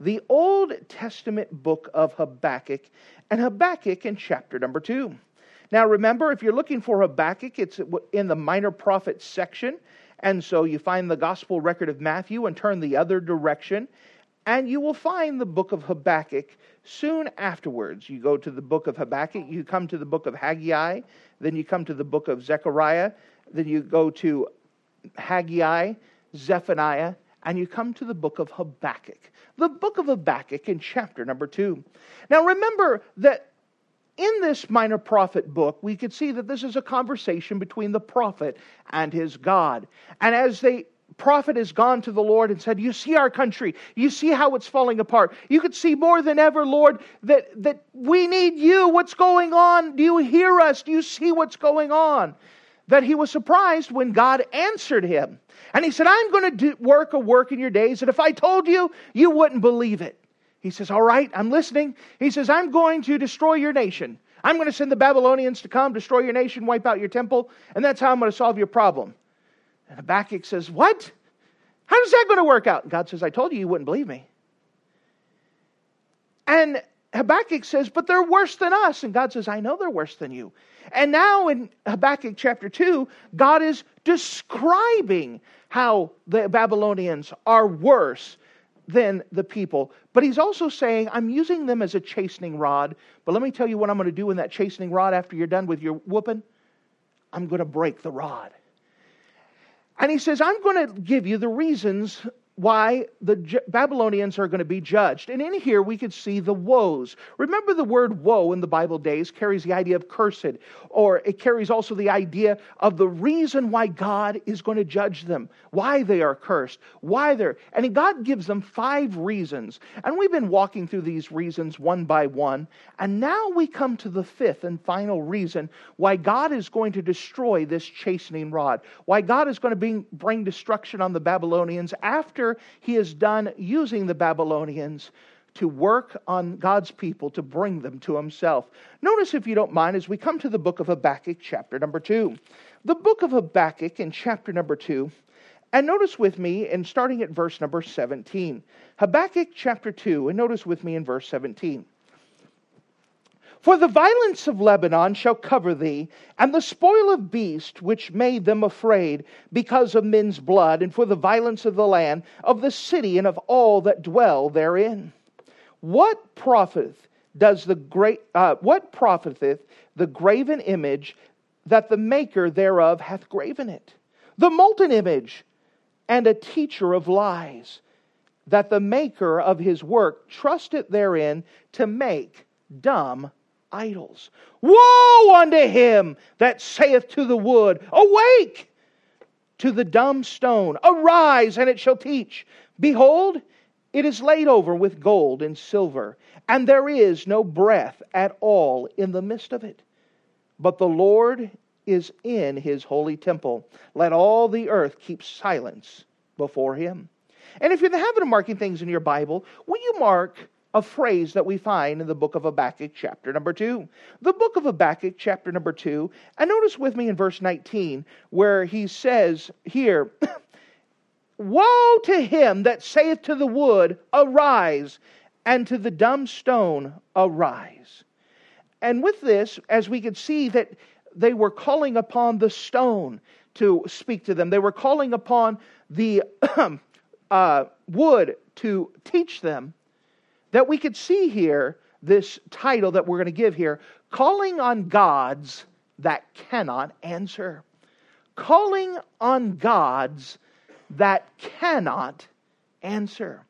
the Old Testament book of Habakkuk and Habakkuk in chapter number 2. Now, remember, if you're looking for Habakkuk, it's in the minor prophets section. And so you find the gospel record of Matthew and turn the other direction, and you will find the book of Habakkuk soon afterwards. You go to the book of Habakkuk, you come to the book of Haggai, then you come to the book of Zechariah, then you go to Haggai, Zephaniah, and you come to the book of Habakkuk. The book of Habakkuk in chapter number two. Now remember that in this minor prophet book, we could see that this is a conversation between the prophet and his God. And as the prophet has gone to the Lord and said, You see our country, you see how it's falling apart. You could see more than ever, Lord, that, that we need you. What's going on? Do you hear us? Do you see what's going on? That he was surprised when God answered him. And he said, I'm going to do, work a work in your days that if I told you, you wouldn't believe it. He says, All right, I'm listening. He says, I'm going to destroy your nation. I'm going to send the Babylonians to come, destroy your nation, wipe out your temple, and that's how I'm going to solve your problem. And Habakkuk says, What? How's that going to work out? God says, I told you you wouldn't believe me. And Habakkuk says, But they're worse than us. And God says, I know they're worse than you. And now in Habakkuk chapter 2, God is describing how the Babylonians are worse than the people. But he's also saying, I'm using them as a chastening rod. But let me tell you what I'm going to do in that chastening rod after you're done with your whooping. I'm going to break the rod. And he says, I'm going to give you the reasons why the Babylonians are going to be judged. And in here we could see the woes. Remember the word woe in the Bible days carries the idea of cursed, or it carries also the idea of the reason why God is going to judge them, why they are cursed, why they're. And God gives them five reasons. And we've been walking through these reasons one by one. And now we come to the fifth and final reason why God is going to destroy this chastening rod, why God is going to bring destruction on the Babylonians after he is done using the Babylonians to work on God's people to bring them to himself. Notice, if you don't mind, as we come to the book of Habakkuk, chapter number 2. The book of Habakkuk in chapter number 2, and notice with me, and starting at verse number 17. Habakkuk chapter 2, and notice with me in verse 17. For the violence of Lebanon shall cover thee, and the spoil of beast which made them afraid because of men's blood, and for the violence of the land, of the city, and of all that dwell therein. What profiteth does the great uh, what profiteth the graven image that the maker thereof hath graven it? The molten image and a teacher of lies, that the maker of his work trusteth therein to make dumb idols. Woe unto him that saith to the wood, Awake! To the dumb stone, Arise, and it shall teach. Behold, it is laid over with gold and silver, and there is no breath at all in the midst of it. But the Lord is in his holy temple. Let all the earth keep silence before him. And if you're in the habit of marking things in your Bible, will you mark a phrase that we find in the book of Habakkuk, chapter number 2. The book of Habakkuk, chapter number 2, and notice with me in verse 19 where he says here, Woe to him that saith to the wood, Arise, and to the dumb stone, Arise. And with this, as we could see that they were calling upon the stone to speak to them, they were calling upon the uh, wood to teach them that we could see here this title that we're going to give here calling on gods that cannot answer. Calling on gods that cannot answer.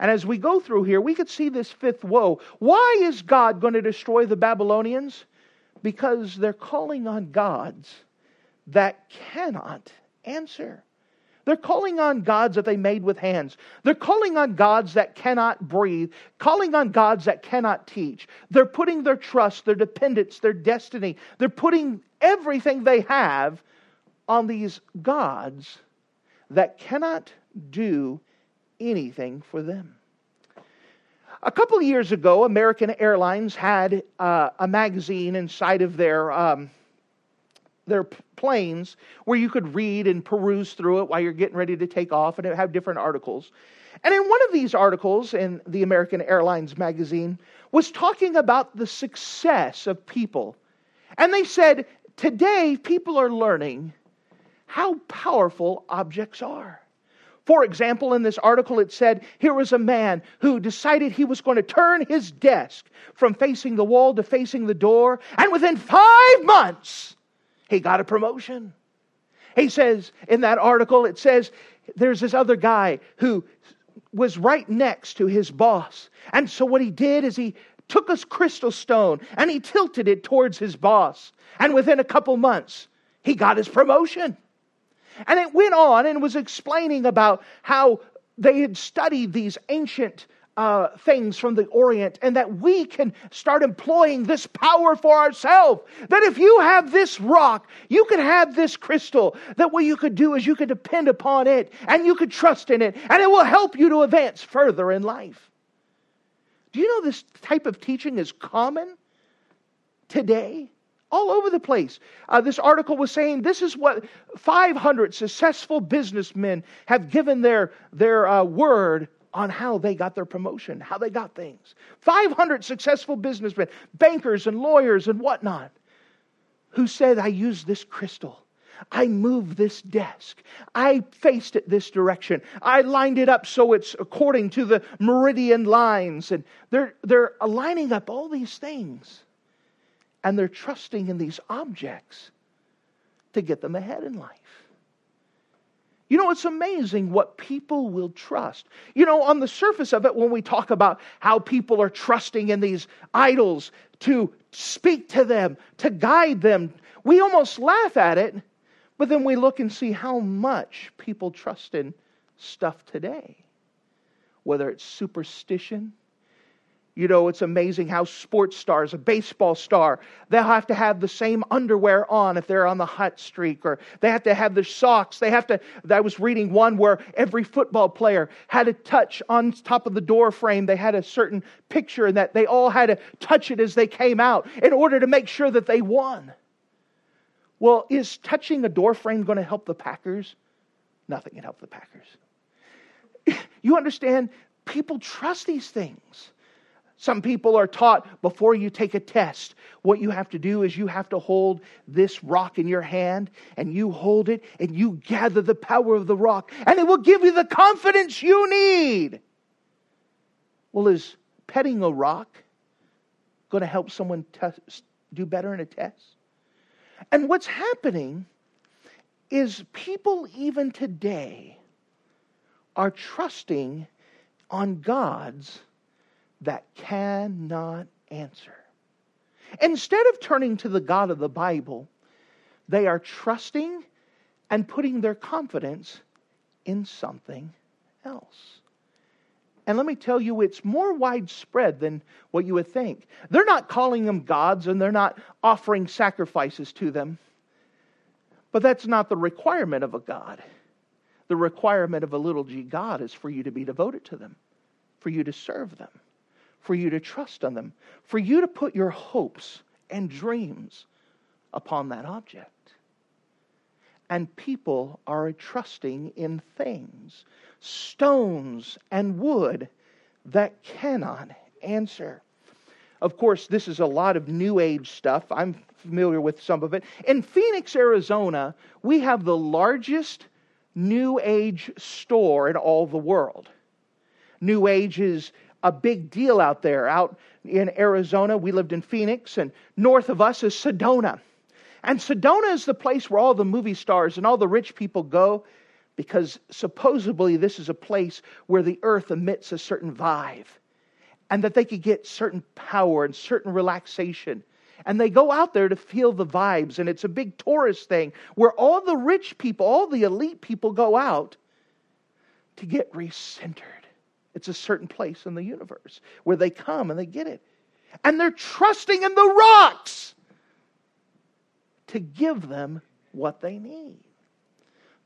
And as we go through here, we could see this fifth woe. Why is God going to destroy the Babylonians? Because they're calling on gods that cannot answer. They're calling on gods that they made with hands. They're calling on gods that cannot breathe, calling on gods that cannot teach. They're putting their trust, their dependence, their destiny, they're putting everything they have on these gods that cannot do anything for them. A couple of years ago, American Airlines had uh, a magazine inside of their um, their planes where you could read and peruse through it while you're getting ready to take off, and it had different articles. And in one of these articles in the American Airlines magazine was talking about the success of people. And they said, today people are learning how powerful objects are. For example, in this article, it said here was a man who decided he was going to turn his desk from facing the wall to facing the door, and within five months, he got a promotion. He says in that article, it says there's this other guy who was right next to his boss. And so what he did is he took a crystal stone and he tilted it towards his boss. And within a couple months, he got his promotion. And it went on and was explaining about how they had studied these ancient uh, things from the Orient, and that we can start employing this power for ourselves. That if you have this rock, you could have this crystal, that what you could do is you could depend upon it and you could trust in it, and it will help you to advance further in life. Do you know this type of teaching is common today? all over the place. Uh, this article was saying this is what 500 successful businessmen have given their, their uh, word on how they got their promotion, how they got things. 500 successful businessmen, bankers and lawyers and whatnot, who said, I used this crystal. I moved this desk. I faced it this direction. I lined it up so it's according to the meridian lines. And they're, they're lining up all these things and they're trusting in these objects to get them ahead in life. You know, it's amazing what people will trust. You know, on the surface of it, when we talk about how people are trusting in these idols to speak to them, to guide them, we almost laugh at it, but then we look and see how much people trust in stuff today. Whether it's superstition, you know, it's amazing how sports stars, a baseball star, they'll have to have the same underwear on if they're on the hot streak, or they have to have their socks. They have to. I was reading one where every football player had a touch on top of the door frame. They had a certain picture, and that they all had to touch it as they came out in order to make sure that they won. Well, is touching a door frame going to help the Packers? Nothing can help the Packers. You understand? People trust these things. Some people are taught before you take a test, what you have to do is you have to hold this rock in your hand and you hold it and you gather the power of the rock and it will give you the confidence you need. Well, is petting a rock going to help someone do better in a test? And what's happening is people even today are trusting on gods that cannot answer. Instead of turning to the God of the Bible, they are trusting and putting their confidence in something else. And let me tell you, it's more widespread than what you would think. They're not calling them gods and they're not offering sacrifices to them. But that's not the requirement of a God. The requirement of a little g God is for you to be devoted to them, for you to serve them for you to trust on them, for you to put your hopes and dreams upon that object. And people are trusting in things, stones and wood that cannot answer. Of course, this is a lot of New Age stuff. I'm familiar with some of it. In Phoenix, Arizona, we have the largest New Age store in all the world. New Age is a big deal out there. Out in Arizona, we lived in Phoenix, and north of us is Sedona. And Sedona is the place where all the movie stars and all the rich people go because supposedly this is a place where the earth emits a certain vibe and that they could get certain power and certain relaxation. And they go out there to feel the vibes, and it's a big tourist thing where all the rich people, all the elite people go out to get recentered. It's a certain place in the universe where they come and they get it. And they're trusting in the rocks to give them what they need.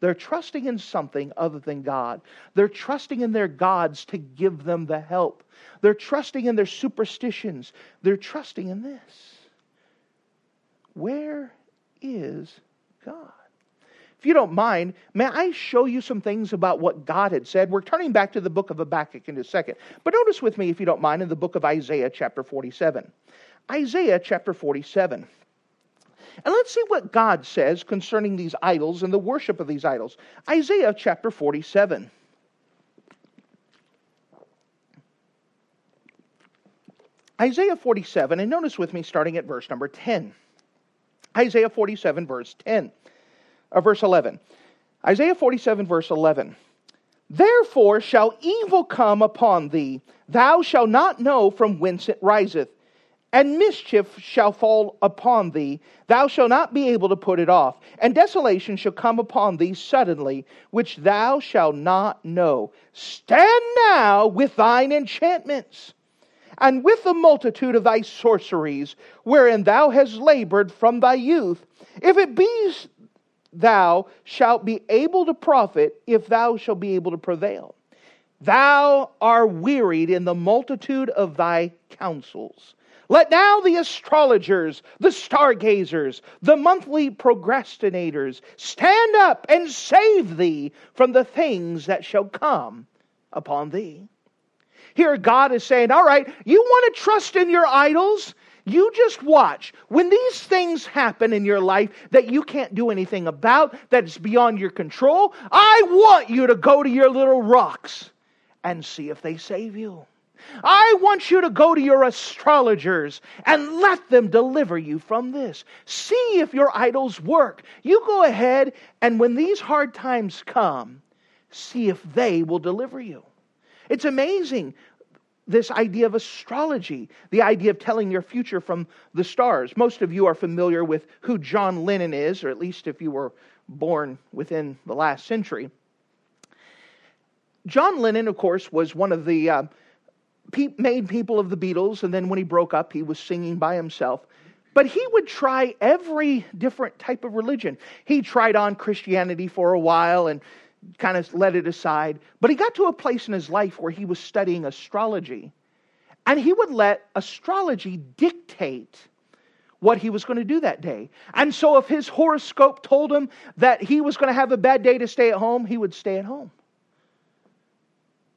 They're trusting in something other than God. They're trusting in their gods to give them the help. They're trusting in their superstitions. They're trusting in this. Where is God? If you don't mind, may I show you some things about what God had said? We're turning back to the book of Habakkuk in a second. But notice with me, if you don't mind, in the book of Isaiah, chapter 47. Isaiah, chapter 47. And let's see what God says concerning these idols and the worship of these idols. Isaiah chapter 47. Isaiah 47, and notice with me starting at verse number 10. Isaiah 47, verse 10, or verse 11. Isaiah 47, verse 11. Therefore shall evil come upon thee, thou shalt not know from whence it riseth, and mischief shall fall upon thee, thou shalt not be able to put it off, and desolation shall come upon thee suddenly, which thou shalt not know. Stand now with thine enchantments and with the multitude of thy sorceries, wherein thou hast labored from thy youth, if it be thou shalt be able to profit, if thou shalt be able to prevail. Thou art wearied in the multitude of thy counsels. Let now the astrologers, the stargazers, the monthly procrastinators stand up and save thee from the things that shall come upon thee. Here, God is saying, All right, you want to trust in your idols? You just watch. When these things happen in your life that you can't do anything about, that is beyond your control, I want you to go to your little rocks and see if they save you. I want you to go to your astrologers and let them deliver you from this. See if your idols work. You go ahead, and when these hard times come, see if they will deliver you. It's amazing this idea of astrology, the idea of telling your future from the stars. Most of you are familiar with who John Lennon is, or at least if you were born within the last century. John Lennon, of course, was one of the uh, pe- main people of the Beatles, and then when he broke up, he was singing by himself. But he would try every different type of religion. He tried on Christianity for a while and kind of let it aside. But he got to a place in his life where he was studying astrology. And he would let astrology dictate what he was going to do that day. And so if his horoscope told him that he was going to have a bad day to stay at home, he would stay at home.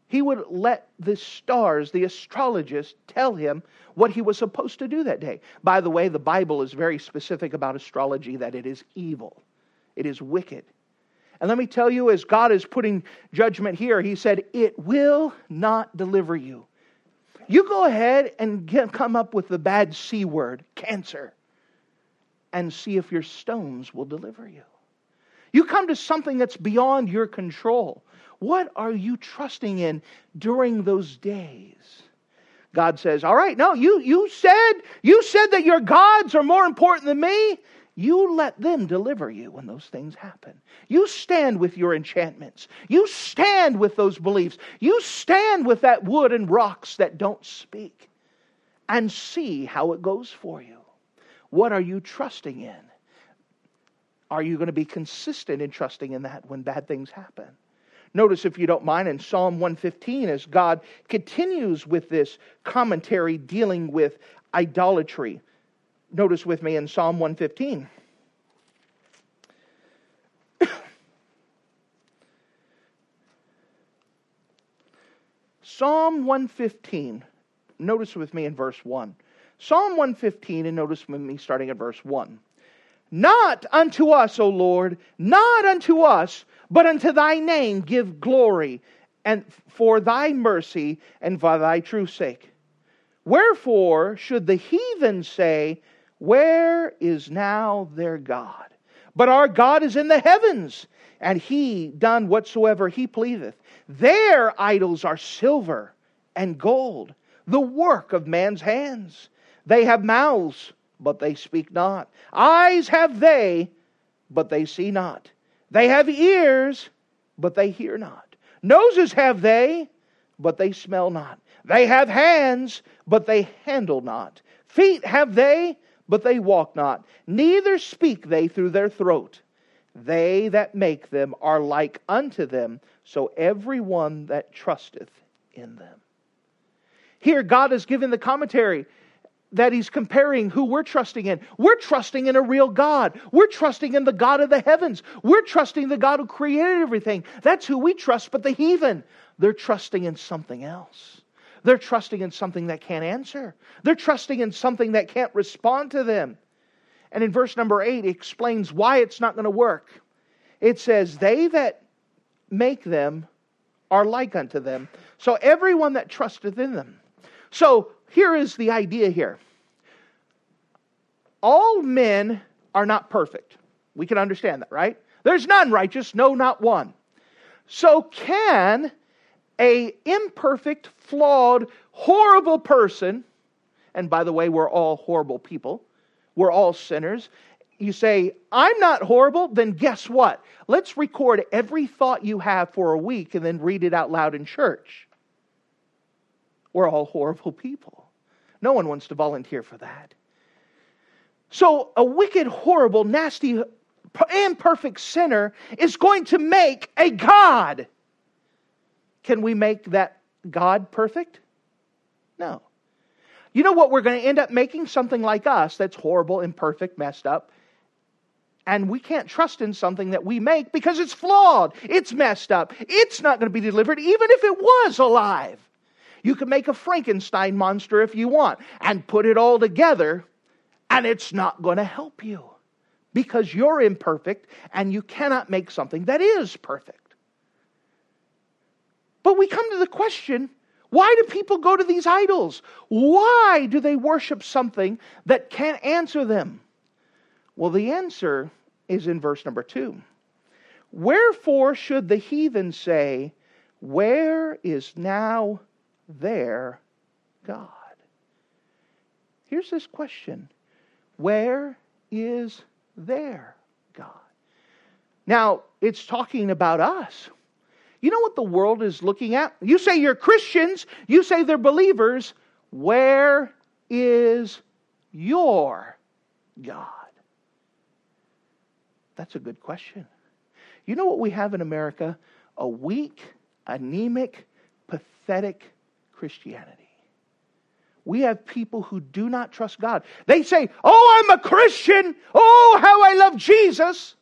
He would let the stars, the astrologists, tell him what he was supposed to do that day. By the way, the Bible is very specific about astrology that it is evil, it is wicked, and let me tell you, as God is putting judgment here, He said, It will not deliver you. You go ahead and get, come up with the bad C word, cancer, and see if your stones will deliver you. You come to something that's beyond your control. What are you trusting in during those days? God says, All right, no, you, you said, you said that your gods are more important than me. You let them deliver you when those things happen. You stand with your enchantments. You stand with those beliefs. You stand with that wood and rocks that don't speak and see how it goes for you. What are you trusting in? Are you going to be consistent in trusting in that when bad things happen? Notice, if you don't mind, in Psalm 115, as God continues with this commentary dealing with idolatry. Notice with me in Psalm 115. Psalm 115. Notice with me in verse 1. Psalm 115, and notice with me starting at verse 1. Not unto us, O Lord, not unto us, but unto thy name give glory, and for thy mercy and for thy true sake. Wherefore should the heathen say, where is now their God? But our God is in the heavens, and he done whatsoever he pleaseth. Their idols are silver and gold, the work of man's hands. They have mouths, but they speak not. Eyes have they, but they see not. They have ears, but they hear not. Noses have they, but they smell not. They have hands, but they handle not. Feet have they, but they walk not. Neither speak they through their throat. They that make them are like unto them, so every one that trusteth in them. Here, God has given the commentary that he's comparing who we're trusting in. We're trusting in a real God. We're trusting in the God of the heavens. We're trusting the God who created everything. That's who we trust. But the heathen, they're trusting in something else. They're trusting in something that can't answer. They're trusting in something that can't respond to them. And in verse number eight, it explains why it's not going to work. It says, They that make them are like unto them. So everyone that trusteth in them. So here is the idea here all men are not perfect. We can understand that, right? There's none righteous, no, not one. So can a imperfect, flawed, horrible person, and by the way, we're all horrible people, we're all sinners. You say, I'm not horrible, then guess what? Let's record every thought you have for a week and then read it out loud in church. We're all horrible people. No one wants to volunteer for that. So, a wicked, horrible, nasty, imperfect sinner is going to make a God. Can we make that God perfect? No. You know what we're going to end up making? Something like us that's horrible, imperfect, messed up. And we can't trust in something that we make because it's flawed. It's messed up. It's not going to be delivered, even if it was alive. You can make a Frankenstein monster if you want and put it all together, and it's not going to help you because you're imperfect and you cannot make something that is perfect. But we come to the question why do people go to these idols? Why do they worship something that can't answer them? Well, the answer is in verse number two. Wherefore should the heathen say, Where is now their God? Here's this question Where is their God? Now, it's talking about us. You know what the world is looking at? You say you're Christians, you say they're believers. Where is your God? That's a good question. You know what we have in America? A weak, anemic, pathetic Christianity. We have people who do not trust God. They say, Oh, I'm a Christian. Oh, how I love Jesus.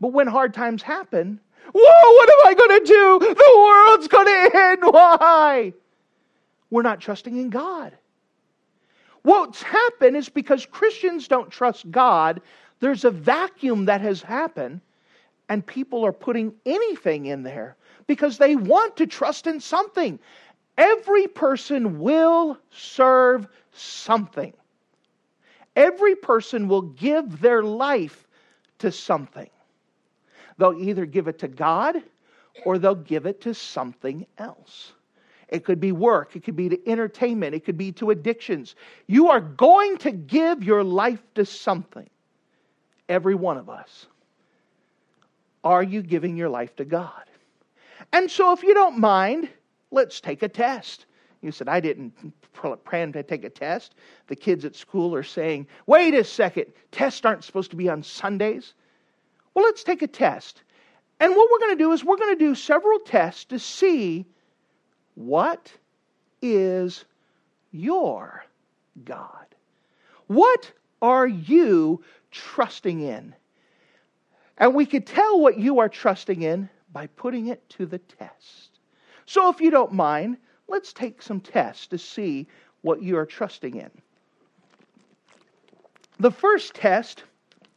But when hard times happen, Whoa, what am I going to do? The world's going to end. Why? We're not trusting in God. What's happened is because Christians don't trust God, there's a vacuum that has happened, and people are putting anything in there because they want to trust in something. Every person will serve something. Every person will give their life to something. They'll either give it to God or they'll give it to something else. It could be work, it could be to entertainment, it could be to addictions. You are going to give your life to something. Every one of us. Are you giving your life to God? And so, if you don't mind, let's take a test. You said, I didn't plan to take a test. The kids at school are saying, wait a second, tests aren't supposed to be on Sundays. Well, let's take a test. And what we're going to do is we're going to do several tests to see what is your God? What are you trusting in? And we could tell what you are trusting in by putting it to the test. So, if you don't mind, let's take some tests to see what you are trusting in. The first test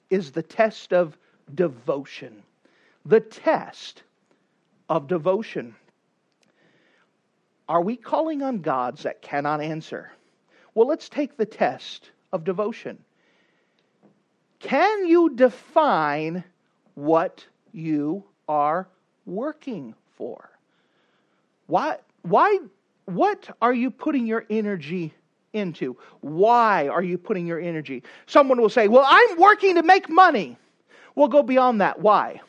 is the test of devotion. The test of devotion. Are we calling on gods that cannot answer? Well, let's take the test of devotion. Can you define what you are working for? Why, why, what are you putting your energy into? Why are you putting your energy? Someone will say, Well, I'm working to make money. We'll go beyond that. Why?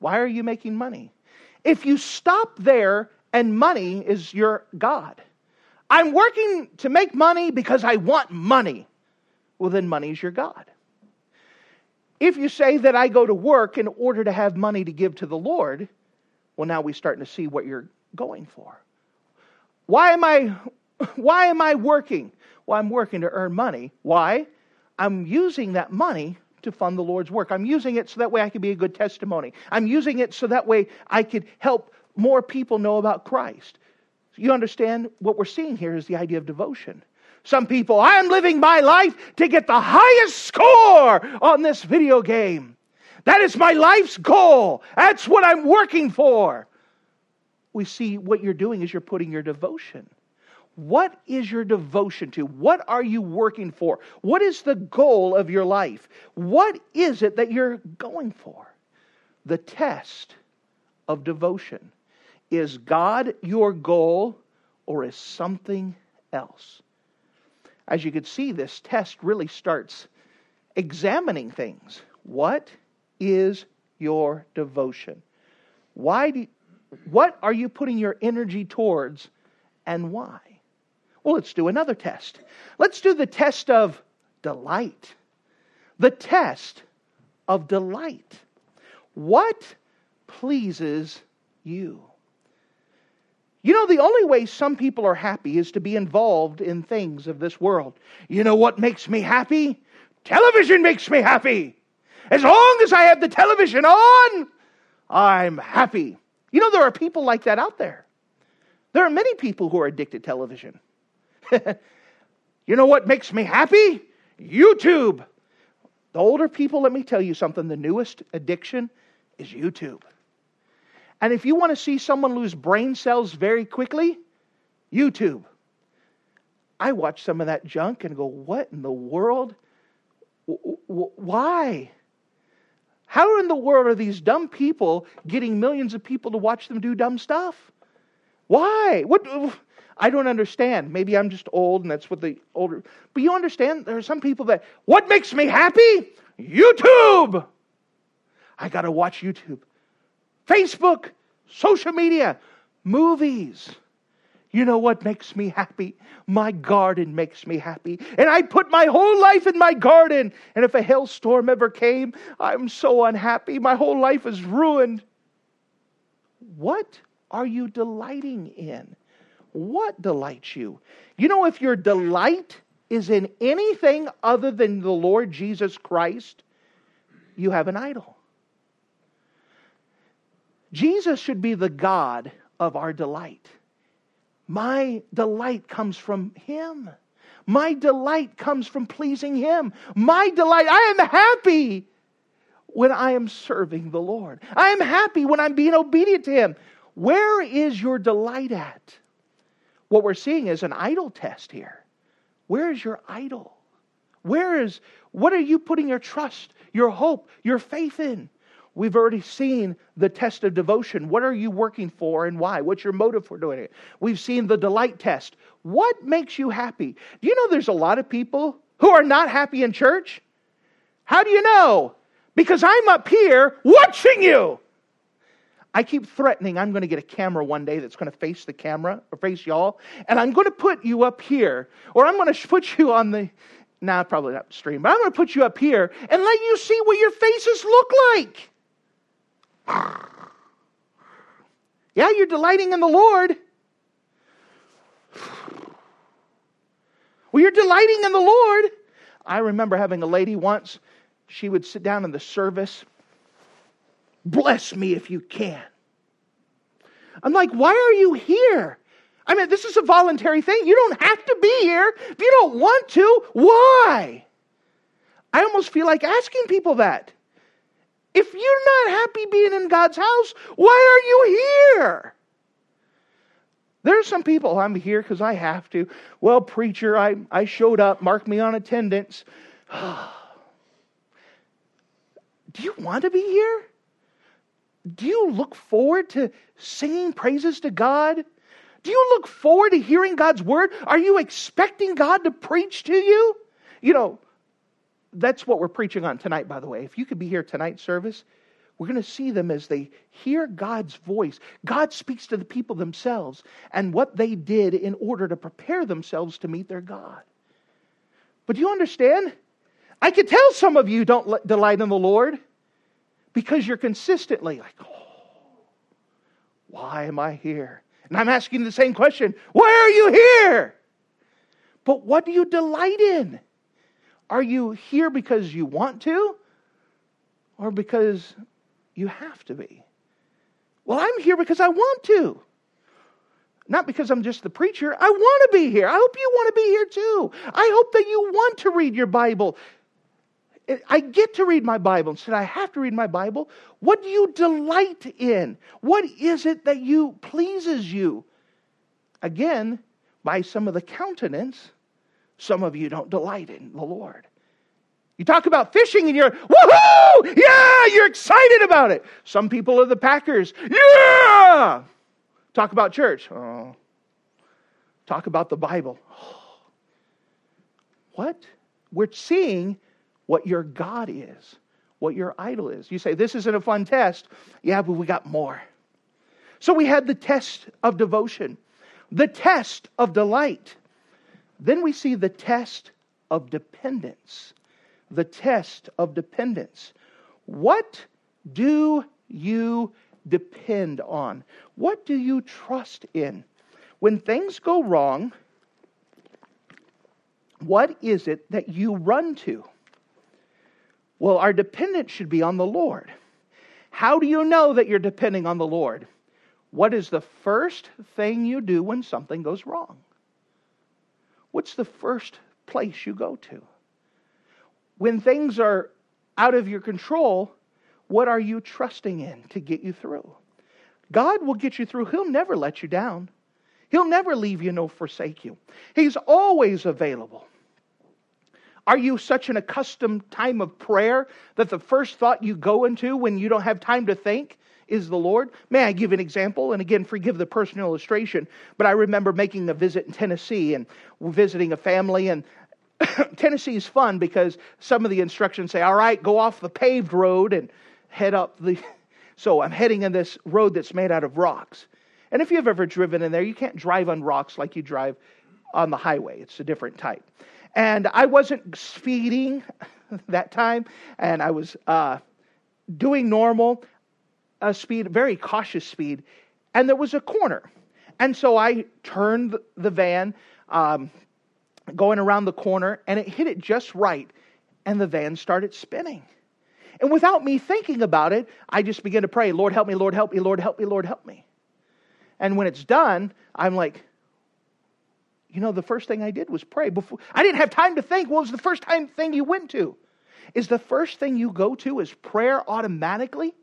Why are you making money? If you stop there and money is your God, I'm working to make money because I want money. Well, then money is your God. If you say that I go to work in order to have money to give to the Lord, well, now we're starting to see what you're going for. Why am I, why am I working? Well, I'm working to earn money. Why? I'm using that money to fund the Lord's work. I'm using it so that way I can be a good testimony. I'm using it so that way I could help more people know about Christ. You understand what we're seeing here is the idea of devotion. Some people, I'm living my life to get the highest score on this video game. That is my life's goal. That's what I'm working for. We see what you're doing is you're putting your devotion. What is your devotion to? What are you working for? What is the goal of your life? What is it that you're going for? The test of devotion. Is God your goal or is something else? As you can see, this test really starts examining things. What is your devotion? Why do, what are you putting your energy towards and why? Well, let's do another test. Let's do the test of delight. The test of delight. What pleases you? You know, the only way some people are happy is to be involved in things of this world. You know what makes me happy? Television makes me happy. As long as I have the television on, I'm happy. You know, there are people like that out there. There are many people who are addicted to television. you know what makes me happy? YouTube. The older people, let me tell you something, the newest addiction is YouTube. And if you want to see someone lose brain cells very quickly, YouTube. I watch some of that junk and go, what in the world? Why? How in the world are these dumb people getting millions of people to watch them do dumb stuff? Why? What? I don't understand. Maybe I'm just old and that's what the older. But you understand, there are some people that, what makes me happy? YouTube! I got to watch YouTube. Facebook, social media, movies. You know what makes me happy? My garden makes me happy. And I put my whole life in my garden. And if a hailstorm ever came, I'm so unhappy. My whole life is ruined. What are you delighting in? What delights you? You know, if your delight is in anything other than the Lord Jesus Christ, you have an idol. Jesus should be the God of our delight. My delight comes from Him. My delight comes from pleasing Him. My delight, I am happy when I am serving the Lord. I am happy when I'm being obedient to Him. Where is your delight at? What we're seeing is an idol test here. Where is your idol? Where is, what are you putting your trust, your hope, your faith in? We've already seen the test of devotion. What are you working for and why? What's your motive for doing it? We've seen the delight test. What makes you happy? Do you know there's a lot of people who are not happy in church? How do you know? Because I'm up here watching you. I keep threatening I'm going to get a camera one day that's going to face the camera or face y'all, and I'm going to put you up here, or I'm going to put you on the, nah, probably not stream, but I'm going to put you up here and let you see what your faces look like. Yeah, you're delighting in the Lord. Well, you're delighting in the Lord. I remember having a lady once, she would sit down in the service Bless me if you can. I'm like, why are you here? I mean, this is a voluntary thing. You don't have to be here. If you don't want to, why? I almost feel like asking people that. If you're not happy being in God's house, why are you here? There are some people, I'm here because I have to. Well, preacher, I, I showed up, mark me on attendance. Do you want to be here? Do you look forward to singing praises to God? Do you look forward to hearing God's word? Are you expecting God to preach to you? You know, that's what we're preaching on tonight, by the way. If you could be here tonight's service, we're going to see them as they hear God's voice. God speaks to the people themselves and what they did in order to prepare themselves to meet their God. But do you understand? I can tell some of you don't delight in the Lord because you're consistently like, oh, why am I here? And I'm asking the same question why are you here? But what do you delight in? Are you here because you want to or because you have to be? Well, I'm here because I want to. Not because I'm just the preacher. I want to be here. I hope you want to be here too. I hope that you want to read your Bible. I get to read my Bible. Instead, I have to read my Bible. What do you delight in? What is it that you pleases you? Again, by some of the countenance, some of you don't delight in the Lord. You talk about fishing and you're, woohoo! Yeah, you're excited about it. Some people are the Packers. Yeah! Talk about church. Oh. Talk about the Bible. What? We're seeing what your God is, what your idol is. You say, This isn't a fun test. Yeah, but we got more. So we had the test of devotion, the test of delight. Then we see the test of dependence. The test of dependence. What do you depend on? What do you trust in? When things go wrong, what is it that you run to? Well, our dependence should be on the Lord. How do you know that you're depending on the Lord? What is the first thing you do when something goes wrong? What's the first place you go to? When things are out of your control, what are you trusting in to get you through? God will get you through. He'll never let you down. He'll never leave you nor forsake you. He's always available. Are you such an accustomed time of prayer that the first thought you go into when you don't have time to think is the Lord? May I give an example? And again, forgive the personal illustration, but I remember making a visit in Tennessee and visiting a family. And Tennessee is fun because some of the instructions say, all right, go off the paved road and head up the. So I'm heading in this road that's made out of rocks. And if you've ever driven in there, you can't drive on rocks like you drive on the highway, it's a different type. And I wasn't speeding that time, and I was uh, doing normal uh, speed, very cautious speed, and there was a corner. And so I turned the van um, going around the corner, and it hit it just right, and the van started spinning. And without me thinking about it, I just began to pray, Lord, help me, Lord, help me, Lord, help me, Lord, help me. And when it's done, I'm like, you know, the first thing I did was pray. Before I didn't have time to think. What was the first time thing you went to? Is the first thing you go to is prayer automatically?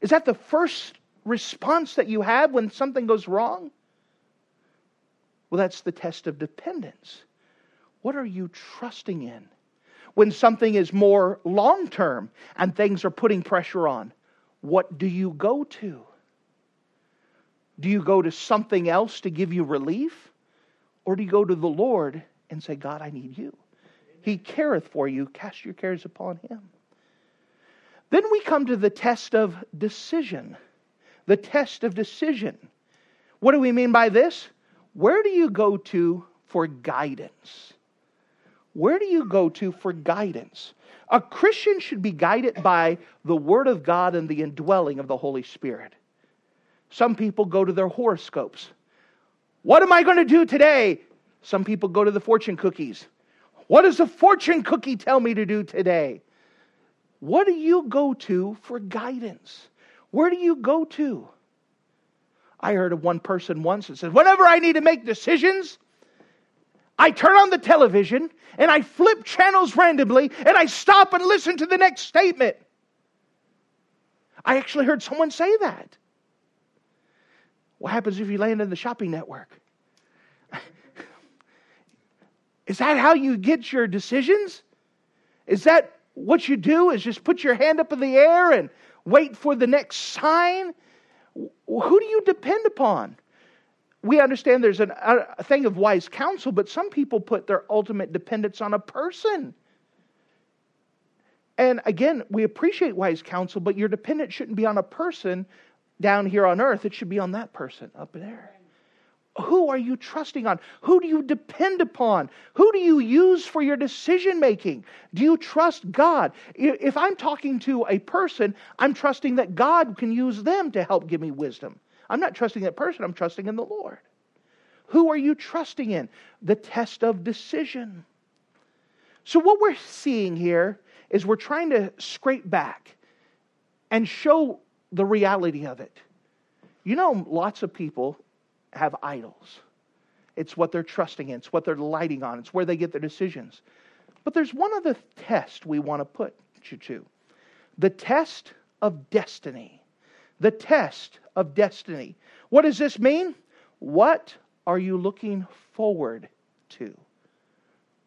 Is that the first response that you have when something goes wrong? Well, that's the test of dependence. What are you trusting in? When something is more long term and things are putting pressure on, what do you go to? Do you go to something else to give you relief? Or do you go to the Lord and say, God, I need you? He careth for you. Cast your cares upon him. Then we come to the test of decision. The test of decision. What do we mean by this? Where do you go to for guidance? Where do you go to for guidance? A Christian should be guided by the Word of God and the indwelling of the Holy Spirit. Some people go to their horoscopes. What am I going to do today? Some people go to the fortune cookies. What does the fortune cookie tell me to do today? What do you go to for guidance? Where do you go to? I heard of one person once that said, Whenever I need to make decisions, I turn on the television and I flip channels randomly and I stop and listen to the next statement. I actually heard someone say that. What happens if you land in the shopping network? Is that how you get your decisions? Is that what you do? Is just put your hand up in the air and wait for the next sign? Who do you depend upon? we understand there's an, a thing of wise counsel, but some people put their ultimate dependence on a person. And again, we appreciate wise counsel, but your dependence shouldn't be on a person down here on earth. It should be on that person up there. Who are you trusting on? Who do you depend upon? Who do you use for your decision making? Do you trust God? If I'm talking to a person, I'm trusting that God can use them to help give me wisdom. I'm not trusting that person, I'm trusting in the Lord. Who are you trusting in? The test of decision. So, what we're seeing here is we're trying to scrape back and show the reality of it. You know, lots of people have idols. It's what they're trusting in, it's what they're lighting on, it's where they get their decisions. But there's one other test we want to put you to the test of destiny. The test of destiny. What does this mean? What are you looking forward to?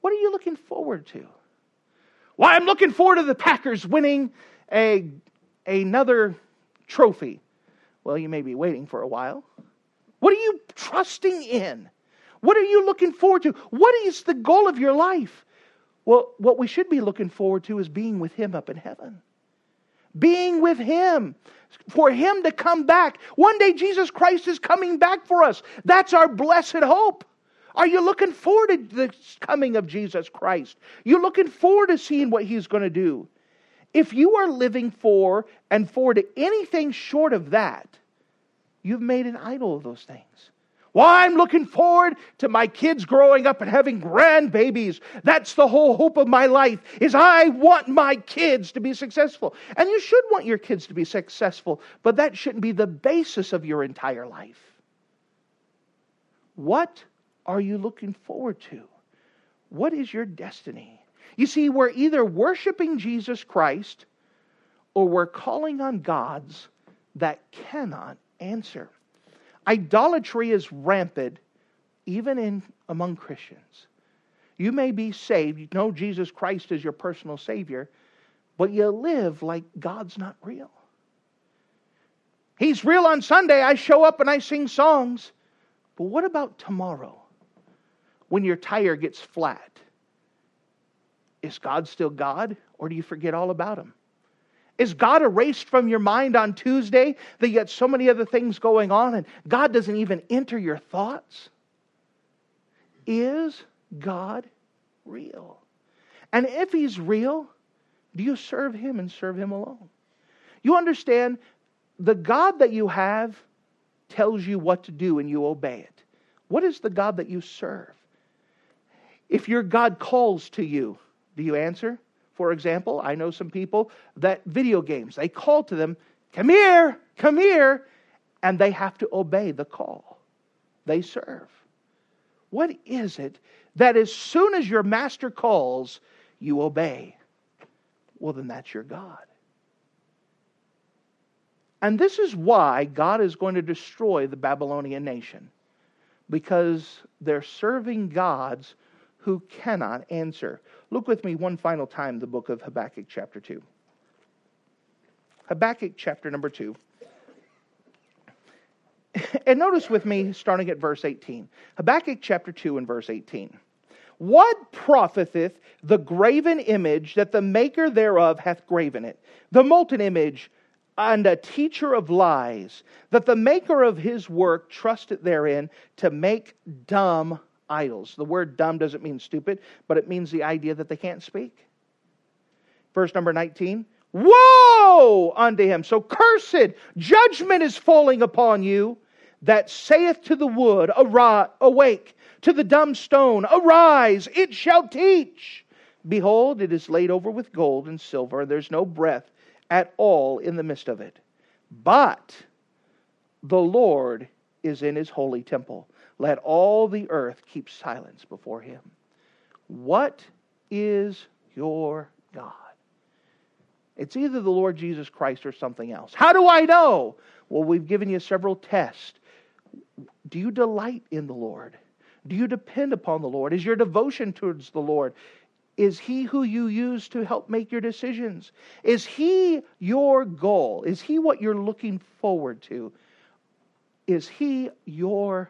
What are you looking forward to? Well, I'm looking forward to the Packers winning a, another trophy. Well, you may be waiting for a while. What are you trusting in? What are you looking forward to? What is the goal of your life? Well, what we should be looking forward to is being with Him up in heaven. Being with Him. For Him to come back. One day Jesus Christ is coming back for us. That's our blessed hope. Are you looking forward to the coming of Jesus Christ? You're looking forward to seeing what He's going to do? If you are living for and forward to anything short of that, You've made an idol of those things. Well, I'm looking forward to my kids growing up and having grandbabies. That's the whole hope of my life is I want my kids to be successful. And you should want your kids to be successful, but that shouldn't be the basis of your entire life. What are you looking forward to? What is your destiny? You see, we're either worshiping Jesus Christ or we're calling on gods that cannot answer. Idolatry is rampant even in among Christians. You may be saved, you know Jesus Christ is your personal savior, but you live like God's not real. He's real on Sunday. I show up and I sing songs. But what about tomorrow when your tire gets flat? Is God still God or do you forget all about him? Is God erased from your mind on Tuesday that you got so many other things going on and God doesn't even enter your thoughts? Is God real? And if He's real, do you serve Him and serve Him alone? You understand, the God that you have tells you what to do and you obey it. What is the God that you serve? If your God calls to you, do you answer? For example, I know some people that video games, they call to them, come here, come here, and they have to obey the call. They serve. What is it that as soon as your master calls, you obey? Well, then that's your God. And this is why God is going to destroy the Babylonian nation because they're serving gods who cannot answer. Look with me one final time the book of Habakkuk, chapter 2. Habakkuk, chapter number 2. And notice with me, starting at verse 18. Habakkuk, chapter 2, and verse 18. What profiteth the graven image that the maker thereof hath graven it? The molten image and a teacher of lies, that the maker of his work trusted therein to make dumb idols. The word dumb doesn't mean stupid, but it means the idea that they can't speak. Verse number 19 Woe unto him! So cursed, judgment is falling upon you that saith to the wood, Arise, Awake, to the dumb stone, Arise, it shall teach. Behold, it is laid over with gold and silver, and there's no breath at all in the midst of it. But the Lord is in his holy temple. Let all the earth keep silence before him. What is your God? It's either the Lord Jesus Christ or something else. How do I know? Well, we've given you several tests. Do you delight in the Lord? Do you depend upon the Lord? Is your devotion towards the Lord? Is He who you use to help make your decisions? Is He your goal? Is He what you're looking forward to? Is He your